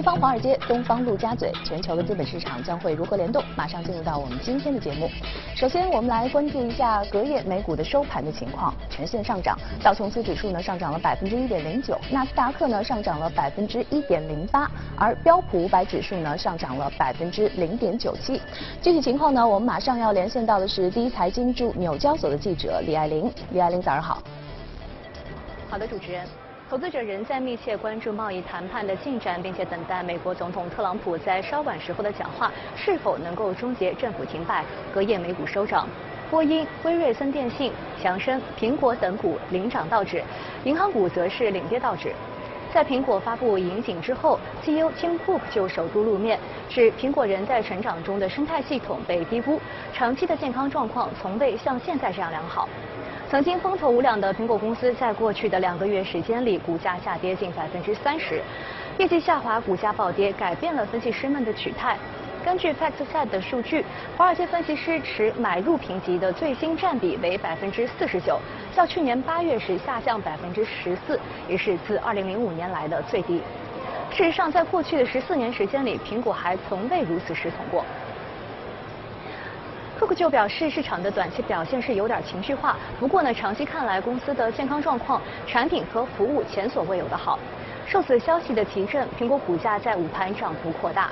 西方华尔街，东方陆家嘴，全球的资本市场将会如何联动？马上进入到我们今天的节目。首先，我们来关注一下隔夜美股的收盘的情况，全线上涨。道琼斯指数呢上涨了百分之一点零九，纳斯达克呢上涨了百分之一点零八，而标普五百指数呢上涨了百分之零点九七。具体情况呢，我们马上要连线到的是第一财经驻纽交所的记者李爱玲。李爱玲，早上好。好的，主持人。投资者仍在密切关注贸易谈判的进展，并且等待美国总统特朗普在稍晚时候的讲话是否能够终结政府停摆。隔夜美股收涨，波音、威瑞森电信、强生、苹果等股领涨道指，银行股则是领跌道指。在苹果发布引警之后，CEO Tim Cook 就首度露面，指苹果人在成长中的生态系统被低估，长期的健康状况从未像现在这样良好。曾经风头无两的苹果公司在过去的两个月时间里，股价下跌近百分之三十，业绩下滑，股价暴跌，改变了分析师们的取态。根据 FactSet 的数据，华尔街分析师持买入评级的最新占比为百分之四十九，较去年八月时下降百分之十四，也是自二零零五年来的最低。事实上，在过去的十四年时间里，苹果还从未如此失宠过。库克就表示，市场的短期表现是有点情绪化，不过呢，长期看来公司的健康状况、产品和服务前所未有的好。受此消息的提振，苹果股价在午盘涨幅扩大。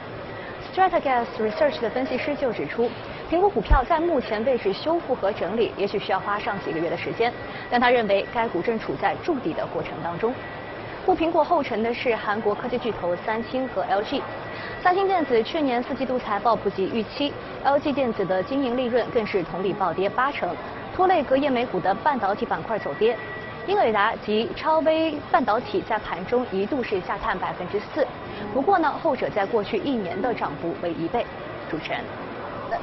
Stratagas Research 的分析师就指出，苹果股票在目前位置修复和整理，也许需要花上几个月的时间，但他认为该股正处在筑底的过程当中。步苹果后尘的是韩国科技巨头三星和 LG。三星电子去年四季度财报不及预期，LG 电子的经营利润更是同比暴跌八成，拖累隔夜美股的半导体板块走跌。英伟达及超微半导体在盘中一度是下探百分之四，不过呢，后者在过去一年的涨幅为一倍。主持人。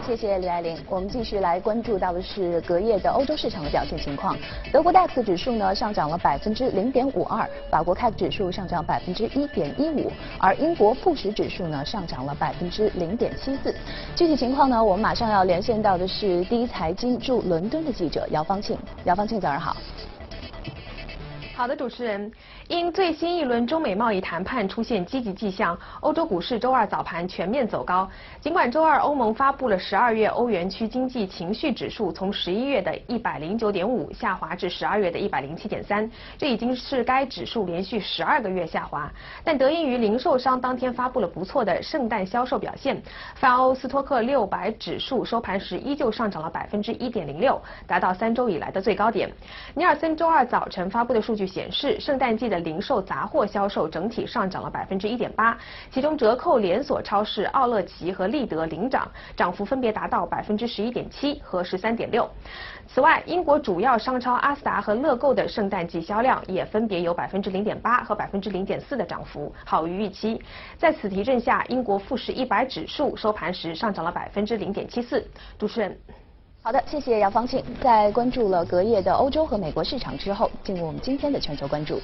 谢谢李爱玲。我们继续来关注到的是隔夜的欧洲市场的表现情况。德国 DAX 指数呢上涨了百分之零点五二，法国 CAC 指数上涨百分之一点一五，而英国富时指数呢上涨了百分之零点七四。具体情况呢，我们马上要连线到的是第一财经驻伦敦的记者姚方庆。姚方庆，早上好。好的，主持人。因最新一轮中美贸易谈判出现积极迹象，欧洲股市周二早盘全面走高。尽管周二欧盟发布了十二月欧元区经济情绪指数从十一月的一百零九点五下滑至十二月的一百零七点三，这已经是该指数连续十二个月下滑。但得益于零售商当天发布了不错的圣诞销售表现，泛欧斯托克六百指数收盘时依旧上涨了百分之一点零六，达到三周以来的最高点。尼尔森周二早晨发布的数据显示，圣诞季的零售杂货销售整体上涨了百分之一点八，其中折扣连锁超市奥乐奇和利德领涨，涨幅分别达到百分之十一点七和十三点六。此外，英国主要商超阿斯达和乐购的圣诞季销量也分别有百分之零点八和百分之零点四的涨幅，好于预期。在此提振下，英国富时一百指数收盘时上涨了百分之零点七四。主持人。好的，谢谢姚方庆。在关注了隔夜的欧洲和美国市场之后，进入我们今天的全球关注。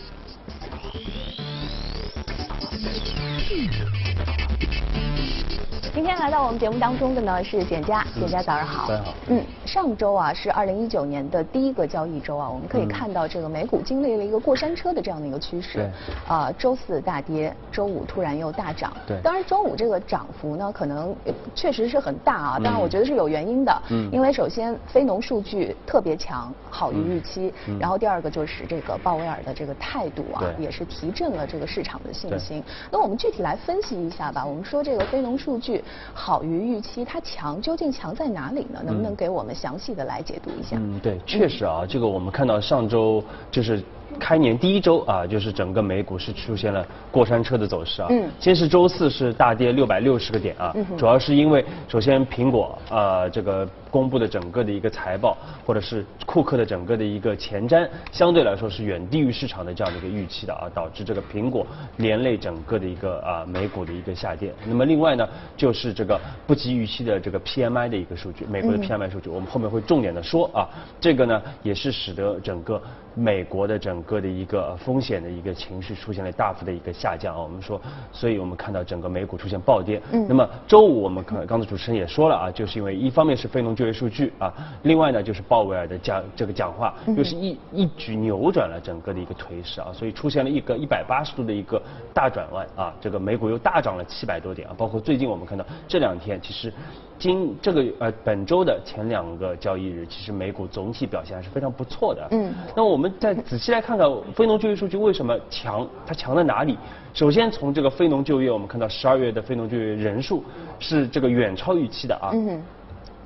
今天来到我们节目当中的呢是简佳，简佳早上好。早上好。嗯，上周啊是二零一九年的第一个交易周啊，我们可以看到这个美股经历了一个过山车的这样的一个趋势。对。啊，周四大跌，周五突然又大涨。对。当然，周五这个涨幅呢，可能确实是很大啊。但是，我觉得是有原因的。嗯。因为首先非农数据特别强，好于预期。嗯。然后第二个就是这个鲍威尔的这个态度啊，也是提振了这个市场的信心。那我们具体来分析一下吧。我们说这个非农数据。好于预期，它强究竟强在哪里呢？能不能给我们详细的来解读一下？嗯，对，确实啊，这个我们看到上周就是。开年第一周啊，就是整个美股是出现了过山车的走势啊。嗯。先是周四是大跌六百六十个点啊，主要是因为首先苹果啊这个公布的整个的一个财报，或者是库克的整个的一个前瞻，相对来说是远低于市场的这样的一个预期的啊，导致这个苹果连累整个的一个啊美股的一个下跌。那么另外呢，就是这个不及预期的这个 PMI 的一个数据，美国的 PMI 数据，我们后面会重点的说啊，这个呢也是使得整个美国的整整个的一个风险的一个情绪出现了大幅的一个下降啊。我们说，所以我们看到整个美股出现暴跌。嗯。那么周五我们刚刚才主持人也说了啊，就是因为一方面是非农就业数据啊，另外呢就是鲍威尔的讲这个讲话，又是一一举扭转了整个的一个颓势啊，所以出现了一个一百八十度的一个大转弯啊，这个美股又大涨了七百多点啊，包括最近我们看到这两天其实。今这个呃本周的前两个交易日，其实美股总体表现还是非常不错的。嗯。那我们再仔细来看看非农就业数据为什么强？它强在哪里？首先从这个非农就业，我们看到十二月的非农就业人数是这个远超预期的啊。嗯。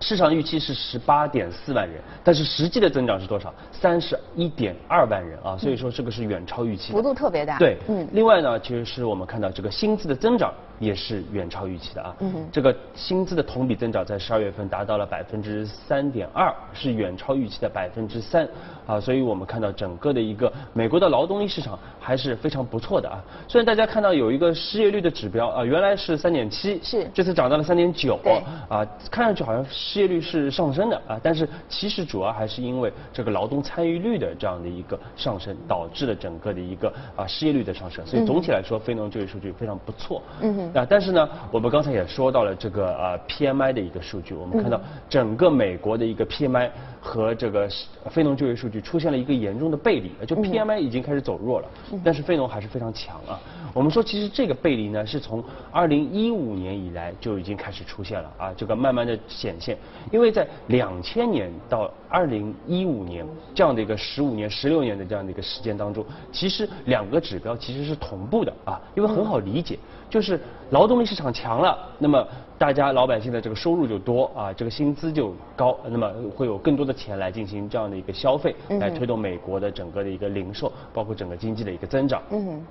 市场预期是十八点四万人，但是实际的增长是多少？三十一点二万人啊。所以说这个是远超预期。幅度特别大。对。嗯。另外呢，其实是我们看到这个薪资的增长。也是远超预期的啊，嗯这个薪资的同比增长在十二月份达到了百分之三点二，是远超预期的百分之三啊，所以我们看到整个的一个美国的劳动力市场还是非常不错的啊。虽然大家看到有一个失业率的指标啊，原来是三点七，是这次涨到了三点九，啊，看上去好像失业率是上升的啊，但是其实主要还是因为这个劳动参与率的这样的一个上升，导致了整个的一个啊失业率的上升，所以总体来说非农就业数据非常不错。嗯。啊，但是呢，我们刚才也说到了这个呃 PMI 的一个数据，我们看到整个美国的一个 PMI 和这个非农就业数据出现了一个严重的背离，就 PMI 已经开始走弱了，但是非农还是非常强啊。我们说其实这个背离呢是从二零一五年以来就已经开始出现了啊，这个慢慢的显现，因为在2000年到二零一五年这样的一个十五年、十六年的这样的一个时间当中，其实两个指标其实是同步的啊，因为很好理解。就是劳动力市场强了，那么大家老百姓的这个收入就多啊，这个薪资就高，那么会有更多的钱来进行这样的一个消费，来推动美国的整个的一个零售，包括整个经济的一个增长。嗯。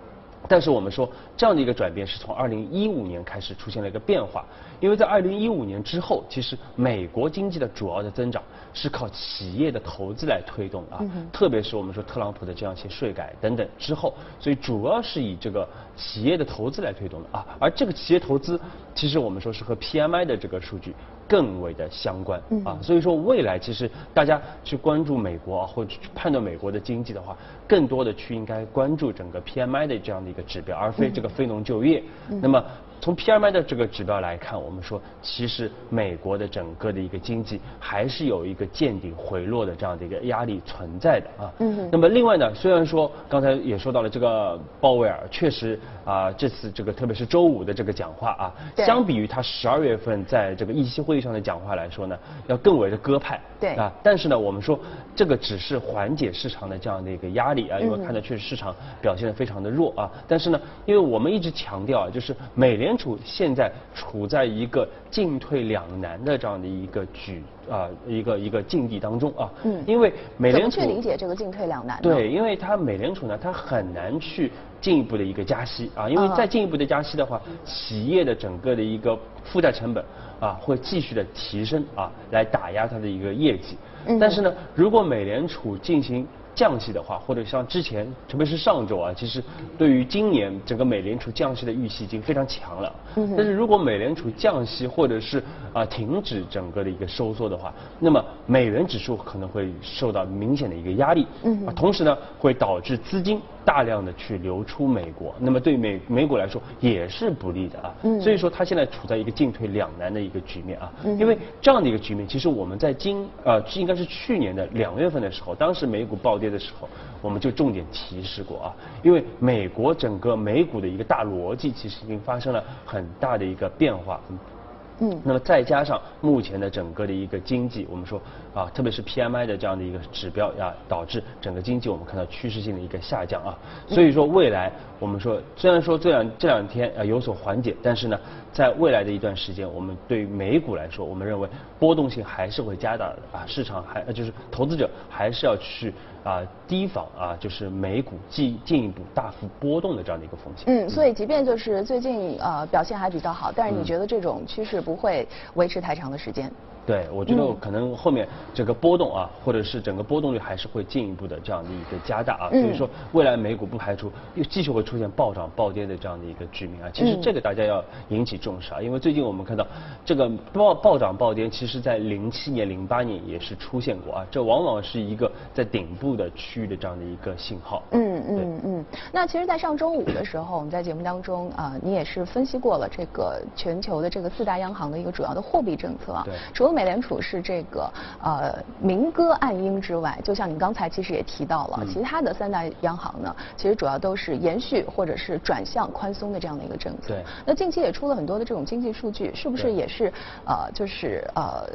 但是我们说，这样的一个转变是从二零一五年开始出现了一个变化，因为在二零一五年之后，其实美国经济的主要的增长是靠企业的投资来推动啊，特别是我们说特朗普的这样一些税改等等之后，所以主要是以这个企业的投资来推动的啊，而这个企业投资，其实我们说是和 PMI 的这个数据。更为的相关啊，所以说未来其实大家去关注美国啊，或者去判断美国的经济的话，更多的去应该关注整个 PMI 的这样的一个指标，而非这个非农就业。那么。从 PMI 的这个指标来看，我们说其实美国的整个的一个经济还是有一个见顶回落的这样的一个压力存在的啊。嗯。那么另外呢，虽然说刚才也说到了这个鲍威尔确实啊这次这个特别是周五的这个讲话啊，相比于他十二月份在这个议息会议上的讲话来说呢，要更为的鸽派。对。啊，但是呢，我们说这个只是缓解市场的这样的一个压力啊，因为看到确实市场表现的非常的弱啊。但是呢，因为我们一直强调啊，就是美联储现在处在一个进退两难的这样的一个局啊，一个一个境地当中啊。嗯。因为美联储怎么去理解这个进退两难？对，因为它美联储呢，它很难去进一步的一个加息啊，因为再进一步的加息的话，企业的整个的一个负债成本啊，会继续的提升啊，来打压它的一个业绩。嗯。但是呢，如果美联储进行降息的话，或者像之前，特别是上周啊，其实对于今年整个美联储降息的预期已经非常强了。但是如果美联储降息或者是啊停止整个的一个收缩的话，那么美元指数可能会受到明显的一个压力。嗯啊，同时呢，会导致资金。大量的去流出美国，那么对美美股来说也是不利的啊。嗯所以说它现在处在一个进退两难的一个局面啊。嗯因为这样的一个局面，其实我们在今呃应该是去年的两月份的时候，当时美股暴跌的时候，我们就重点提示过啊。因为美国整个美股的一个大逻辑，其实已经发生了很大的一个变化。嗯，那么再加上目前的整个的一个经济，我们说啊，特别是 PMI 的这样的一个指标呀，导致整个经济我们看到趋势性的一个下降啊。所以说未来我们说，虽然说这两这两天啊有所缓解，但是呢，在未来的一段时间，我们对美股来说，我们认为波动性还是会加大的啊，市场还就是投资者还是要去。啊，提防啊，就是美股进进一步大幅波动的这样的一个风险。嗯，所以即便就是最近呃表现还比较好，但是你觉得这种趋势不会维持太长的时间。对，我觉得可能后面这个波动啊，或者是整个波动率还是会进一步的这样的一个加大啊，所以说未来美股不排除又继续会出现暴涨暴跌的这样的一个局面啊。其实这个大家要引起重视啊，因为最近我们看到这个暴暴涨暴跌，其实在零七年、零八年也是出现过啊，这往往是一个在顶部的区域的这样的一个信号。嗯嗯嗯。那其实，在上周五的时候，我们在节目当中啊，你也是分析过了这个全球的这个四大央行的一个主要的货币政策啊。对。除了美联储是这个呃明歌暗音之外，就像你刚才其实也提到了，其他的三大央行呢，其实主要都是延续或者是转向宽松的这样的一个政策。对。那近期也出了很多的这种经济数据，是不是也是呃就是呃。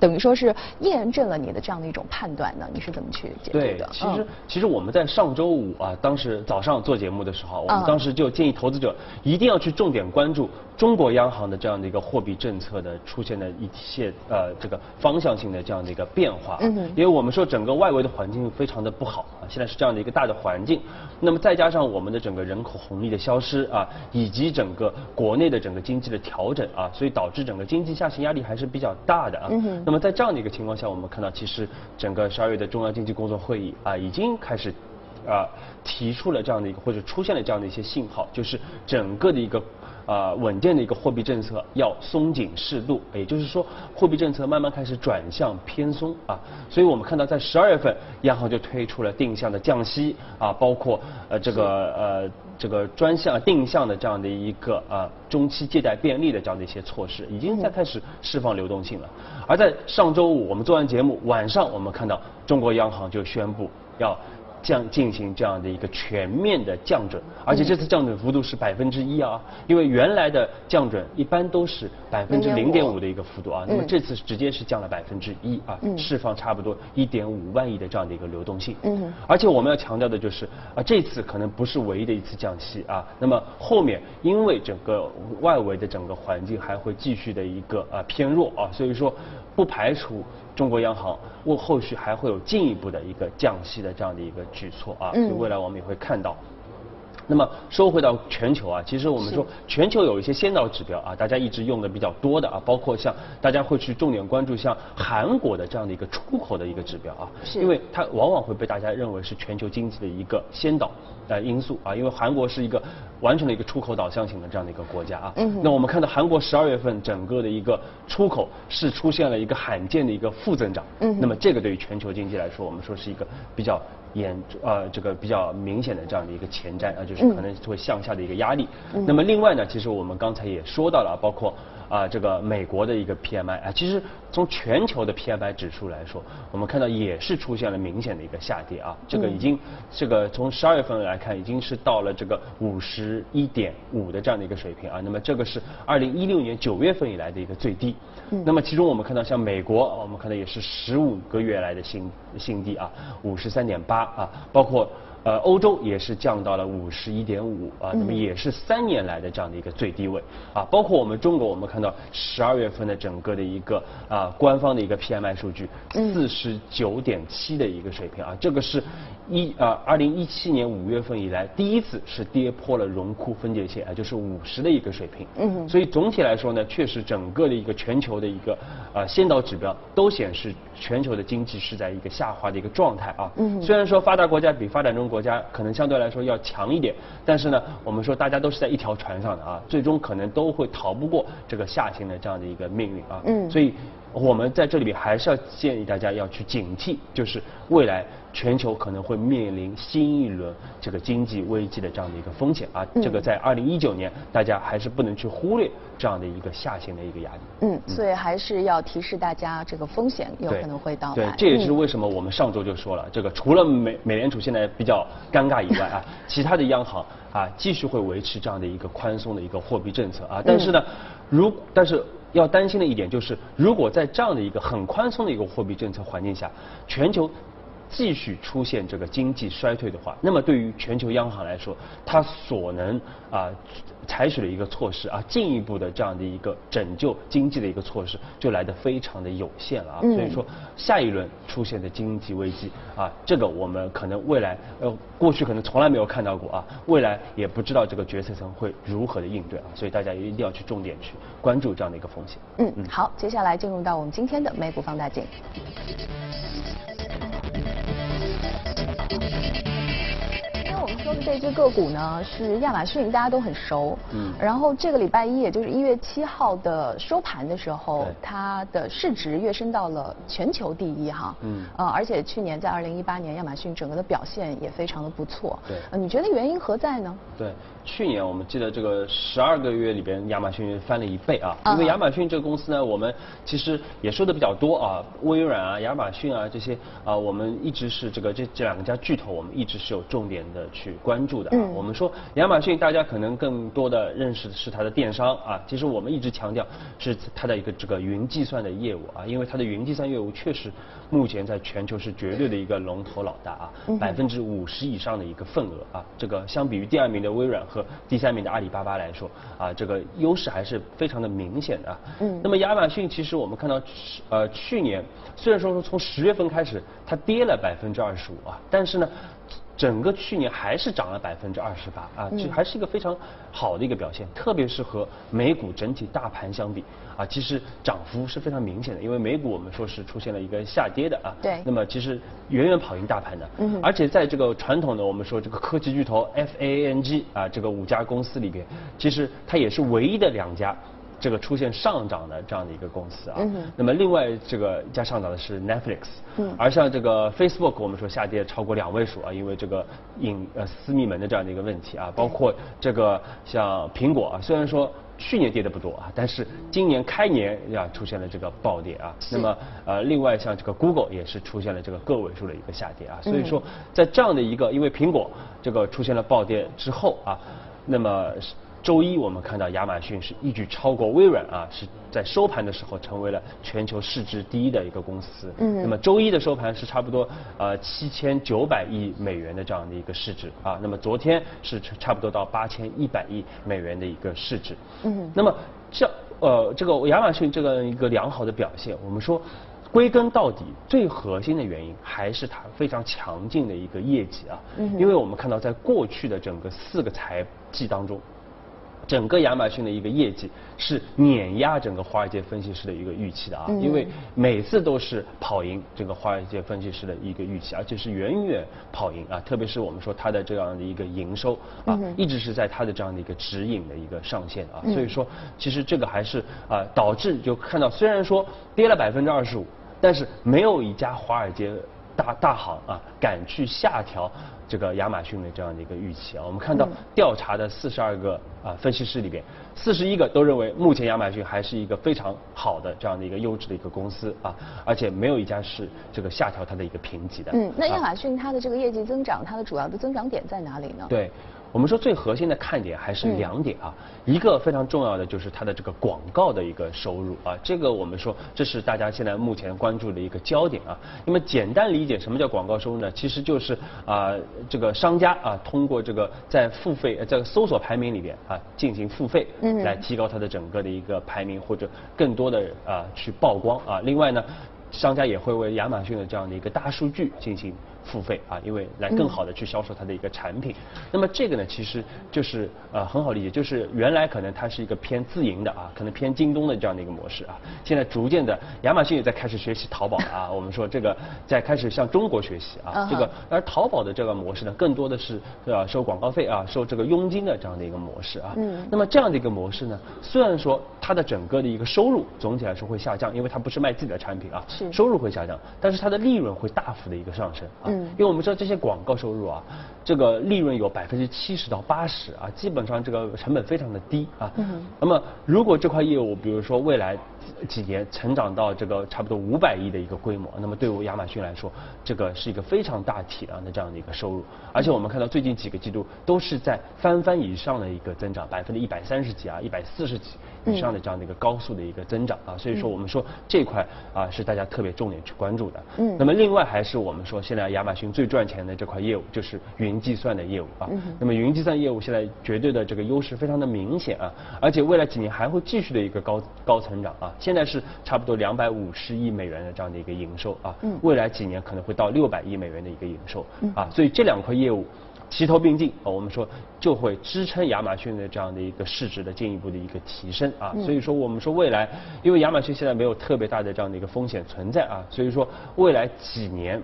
等于说是验证了你的这样的一种判断呢？你是怎么去解读的？对，其实其实我们在上周五啊，当时早上做节目的时候，我们当时就建议投资者一定要去重点关注中国央行的这样的一个货币政策的出现的一些呃这个方向性的这样的一个变化。嗯。因为我们说整个外围的环境非常的不好啊，现在是这样的一个大的环境，那么再加上我们的整个人口红利的消失啊，以及整个国内的整个经济的调整啊，所以导致整个经济下行压力还是比较大的啊。嗯那么在这样的一个情况下，我们看到其实整个十二月的中央经济工作会议啊，已经开始啊提出了这样的一个或者出现了这样的一些信号，就是整个的一个啊稳健的一个货币政策要松紧适度，也就是说货币政策慢慢开始转向偏松啊。所以我们看到在十二月份，央行就推出了定向的降息啊，包括呃这个呃。这个专项定向的这样的一个啊中期借贷便利的这样的一些措施，已经在开始释放流动性了。而在上周五我们做完节目，晚上我们看到中国央行就宣布要。降进行这样的一个全面的降准，而且这次降准幅度是百分之一啊，因为原来的降准一般都是百分之零点五的一个幅度啊，那么这次直接是降了百分之一啊，释放差不多一点五万亿的这样的一个流动性。嗯，而且我们要强调的就是啊，这次可能不是唯一的一次降息啊，那么后面因为整个外围的整个环境还会继续的一个啊偏弱啊，所以说不排除。中国央行我后续还会有进一步的一个降息的这样的一个举措啊，所以未来我们也会看到。那么说回到全球啊，其实我们说全球有一些先导指标啊，大家一直用的比较多的啊，包括像大家会去重点关注像韩国的这样的一个出口的一个指标啊，因为它往往会被大家认为是全球经济的一个先导呃因素啊，因为韩国是一个完全的一个出口导向型的这样的一个国家啊。嗯。那我们看到韩国十二月份整个的一个出口是出现了一个罕见的一个负增长。嗯。那么这个对于全球经济来说，我们说是一个比较。严呃这个比较明显的这样的一个前瞻啊，就是可能会向下的一个压力。那么另外呢，其实我们刚才也说到了，包括。啊，这个美国的一个 PMI 啊，其实从全球的 PMI 指数来说，我们看到也是出现了明显的一个下跌啊。这个已经，这个从十二月份来看，已经是到了这个五十一点五的这样的一个水平啊。那么这个是二零一六年九月份以来的一个最低。那么其中我们看到，像美国，我们看到也是十五个月来的新新低啊，五十三点八啊，包括。呃，欧洲也是降到了五十一点五啊，那么也是三年来的这样的一个最低位啊。包括我们中国，我们看到十二月份的整个的一个啊官方的一个 PMI 数据，四十九点七的一个水平啊，这个是一啊二零一七年五月份以来第一次是跌破了荣枯分界线啊，就是五十的一个水平。嗯。所以总体来说呢，确实整个的一个全球的一个啊先导指标都显示全球的经济是在一个下滑的一个状态啊。嗯。虽然说发达国家比发展中国。国家可能相对来说要强一点，但是呢，我们说大家都是在一条船上的啊，最终可能都会逃不过这个下行的这样的一个命运啊。嗯。所以我们在这里面还是要建议大家要去警惕，就是未来全球可能会面临新一轮这个经济危机的这样的一个风险啊。这个在二零一九年，大家还是不能去忽略这样的一个下行的一个压力。嗯。所以还是要提示大家，这个风险有可能会到来。对，这也是为什么我们上周就说了，这个除了美美联储现在比较。尴尬以外啊，其他的央行啊继续会维持这样的一个宽松的一个货币政策啊，但是呢，如但是要担心的一点就是，如果在这样的一个很宽松的一个货币政策环境下，全球继续出现这个经济衰退的话，那么对于全球央行来说，它所能啊采取的一个措施啊，进一步的这样的一个拯救经济的一个措施，就来的非常的有限了啊。所以说，下一轮出现的经济危机啊，这个我们可能未来呃过去可能从来没有看到过啊，未来也不知道这个决策层会如何的应对啊，所以大家一定要去重点去关注这样的一个风险。嗯，好，接下来进入到我们今天的美股放大镜。这只个股呢是亚马逊，大家都很熟。嗯。然后这个礼拜一，也就是一月七号的收盘的时候，它的市值跃升到了全球第一哈。嗯。呃，而且去年在二零一八年，亚马逊整个的表现也非常的不错。对。呃，你觉得原因何在呢？对。去年我们记得这个十二个月里边，亚马逊翻了一倍啊。因为亚马逊这个公司呢，我们其实也说的比较多啊，微软啊、亚马逊啊这些啊，我们一直是这个这这两家巨头，我们一直是有重点的去关注的啊。我们说亚马逊，大家可能更多的认识的是它的电商啊，其实我们一直强调是它的一个这个云计算的业务啊，因为它的云计算业务确实目前在全球是绝对的一个龙头老大啊，百分之五十以上的一个份额啊，这个相比于第二名的微软。和第三名的阿里巴巴来说，啊，这个优势还是非常的明显的。嗯。那么亚马逊其实我们看到，呃，去年虽然说说从十月份开始它跌了百分之二十五啊，但是呢。整个去年还是涨了百分之二十八啊，这还是一个非常好的一个表现，特别是和美股整体大盘相比啊，其实涨幅是非常明显的。因为美股我们说是出现了一个下跌的啊，对，那么其实远远跑赢大盘的，嗯，而且在这个传统的我们说这个科技巨头 F A N G 啊这个五家公司里边，其实它也是唯一的两家。这个出现上涨的这样的一个公司啊，那么另外这个加上涨的是 Netflix，而像这个 Facebook 我们说下跌超过两位数啊，因为这个隐呃私密门的这样的一个问题啊，包括这个像苹果啊，虽然说去年跌的不多啊，但是今年开年呀出现了这个暴跌啊，那么呃另外像这个 Google 也是出现了这个个位数的一个下跌啊，所以说在这样的一个因为苹果这个出现了暴跌之后啊，那么。周一我们看到亚马逊是一举超过微软啊，是在收盘的时候成为了全球市值第一的一个公司。嗯。那么周一的收盘是差不多呃七千九百亿美元的这样的一个市值啊。那么昨天是差不多到八千一百亿美元的一个市值。嗯。那么这呃这个亚马逊这个一个良好的表现，我们说归根到底最核心的原因还是它非常强劲的一个业绩啊。嗯。因为我们看到在过去的整个四个财季当中。整个亚马逊的一个业绩是碾压整个华尔街分析师的一个预期的啊，因为每次都是跑赢整个华尔街分析师的一个预期，而且是远远跑赢啊，特别是我们说它的这样的一个营收啊，一直是在它的这样的一个指引的一个上限啊，所以说其实这个还是啊导致就看到虽然说跌了百分之二十五，但是没有一家华尔街大大行啊敢去下调。这个亚马逊的这样的一个预期啊，我们看到调查的四十二个啊分析师里边，四十一个都认为目前亚马逊还是一个非常好的这样的一个优质的一个公司啊，而且没有一家是这个下调它的一个评级的。嗯，那亚马逊它的这个业绩增长，它的主要的增长点在哪里呢？对。我们说最核心的看点还是两点啊，一个非常重要的就是它的这个广告的一个收入啊，这个我们说这是大家现在目前关注的一个焦点啊。那么简单理解什么叫广告收入呢？其实就是啊这个商家啊通过这个在付费在搜索排名里边啊进行付费，来提高它的整个的一个排名或者更多的啊去曝光啊。另外呢，商家也会为亚马逊的这样的一个大数据进行。付费啊，因为来更好的去销售它的一个产品。那么这个呢，其实就是呃很好理解，就是原来可能它是一个偏自营的啊，可能偏京东的这样的一个模式啊。现在逐渐的，亚马逊也在开始学习淘宝啊。我们说这个在开始向中国学习啊。这个而淘宝的这个模式呢，更多的是呃收广告费啊，收这个佣金的这样的一个模式啊。嗯。那么这样的一个模式呢，虽然说它的整个的一个收入总体来说会下降，因为它不是卖自己的产品啊，是收入会下降，但是它的利润会大幅的一个上升啊。因为我们知道这些广告收入啊，这个利润有百分之七十到八十啊，基本上这个成本非常的低啊。那么如果这块业务，比如说未来几年成长到这个差不多五百亿的一个规模，那么对于亚马逊来说，这个是一个非常大体量的这样的一个收入。而且我们看到最近几个季度都是在翻番以上的一个增长，百分之一百三十几啊，一百四十几以上的这样的一个高速的一个增长啊。所以说我们说这块啊是大家特别重点去关注的。嗯。那么另外还是我们说现在亚马逊最赚钱的这块业务就是云计算的业务啊。嗯。那么云计算业务现在绝对的这个优势非常的明显啊，而且未来几年还会继续的一个高高成长啊。现在是差不多两百五十亿美元的这样的一个营收啊。嗯。未来几年可能会到六百亿美元的一个营收。嗯。啊，所以这两块业务。齐头并进啊，我们说就会支撑亚马逊的这样的一个市值的进一步的一个提升啊，所以说我们说未来，因为亚马逊现在没有特别大的这样的一个风险存在啊，所以说未来几年，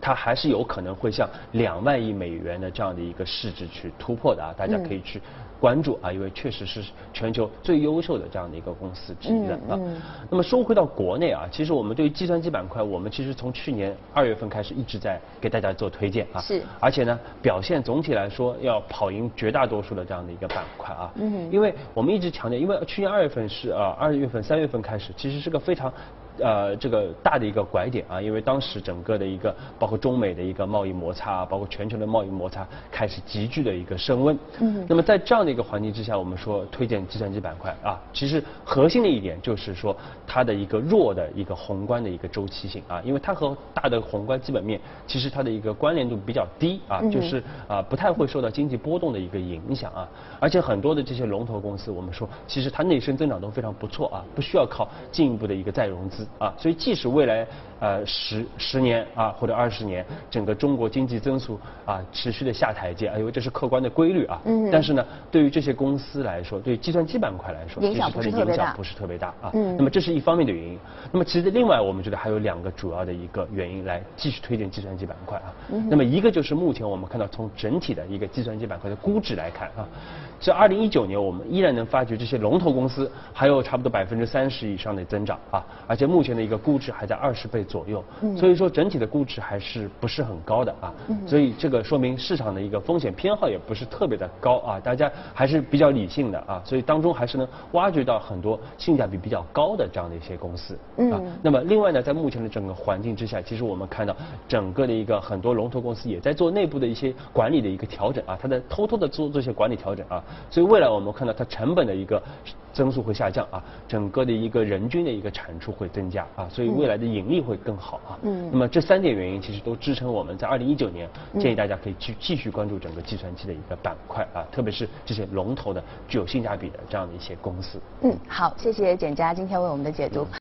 它还是有可能会向两万亿美元的这样的一个市值去突破的啊，大家可以去。关注啊，因为确实是全球最优秀的这样的一个公司之一的啊。那么说回到国内啊，其实我们对于计算机板块，我们其实从去年二月份开始一直在给大家做推荐啊。是。而且呢，表现总体来说要跑赢绝大多数的这样的一个板块啊。嗯。因为我们一直强调，因为去年二月份是啊，二月份、三月份开始，其实是个非常。呃，这个大的一个拐点啊，因为当时整个的一个包括中美的一个贸易摩擦，包括全球的贸易摩擦开始急剧的一个升温。嗯。那么在这样的一个环境之下，我们说推荐计算机板块啊，其实核心的一点就是说它的一个弱的一个宏观的一个周期性啊，因为它和大的宏观基本面其实它的一个关联度比较低啊，就是啊不太会受到经济波动的一个影响啊，而且很多的这些龙头公司，我们说其实它内生增长都非常不错啊，不需要靠进一步的一个再融资。啊，所以即使未来呃十十年啊或者二十年，整个中国经济增速啊持续的下台阶，因为这是客观的规律啊。嗯。但是呢，对于这些公司来说，对计算机板块来说，影响不是特别大。不是特别大啊。嗯。那么这是一方面的原因。那么其实另外我们觉得还有两个主要的一个原因来继续推荐计算机板块啊。嗯。那么一个就是目前我们看到从整体的一个计算机板块的估值来看啊。这二零一九年，我们依然能发觉这些龙头公司还有差不多百分之三十以上的增长啊，而且目前的一个估值还在二十倍左右，所以说整体的估值还是不是很高的啊，所以这个说明市场的一个风险偏好也不是特别的高啊，大家还是比较理性的啊，所以当中还是能挖掘到很多性价比比较高的这样的一些公司啊。那么另外呢，在目前的整个环境之下，其实我们看到整个的一个很多龙头公司也在做内部的一些管理的一个调整啊，它在偷偷的做这些管理调整啊。所以未来我们看到它成本的一个增速会下降啊，整个的一个人均的一个产出会增加啊，所以未来的盈利会更好啊。嗯。那么这三点原因其实都支撑我们在二零一九年建议大家可以去继续关注整个计算机的一个板块啊，特别是这些龙头的具有性价比的这样的一些公司。嗯，好，谢谢简佳今天为我们的解读。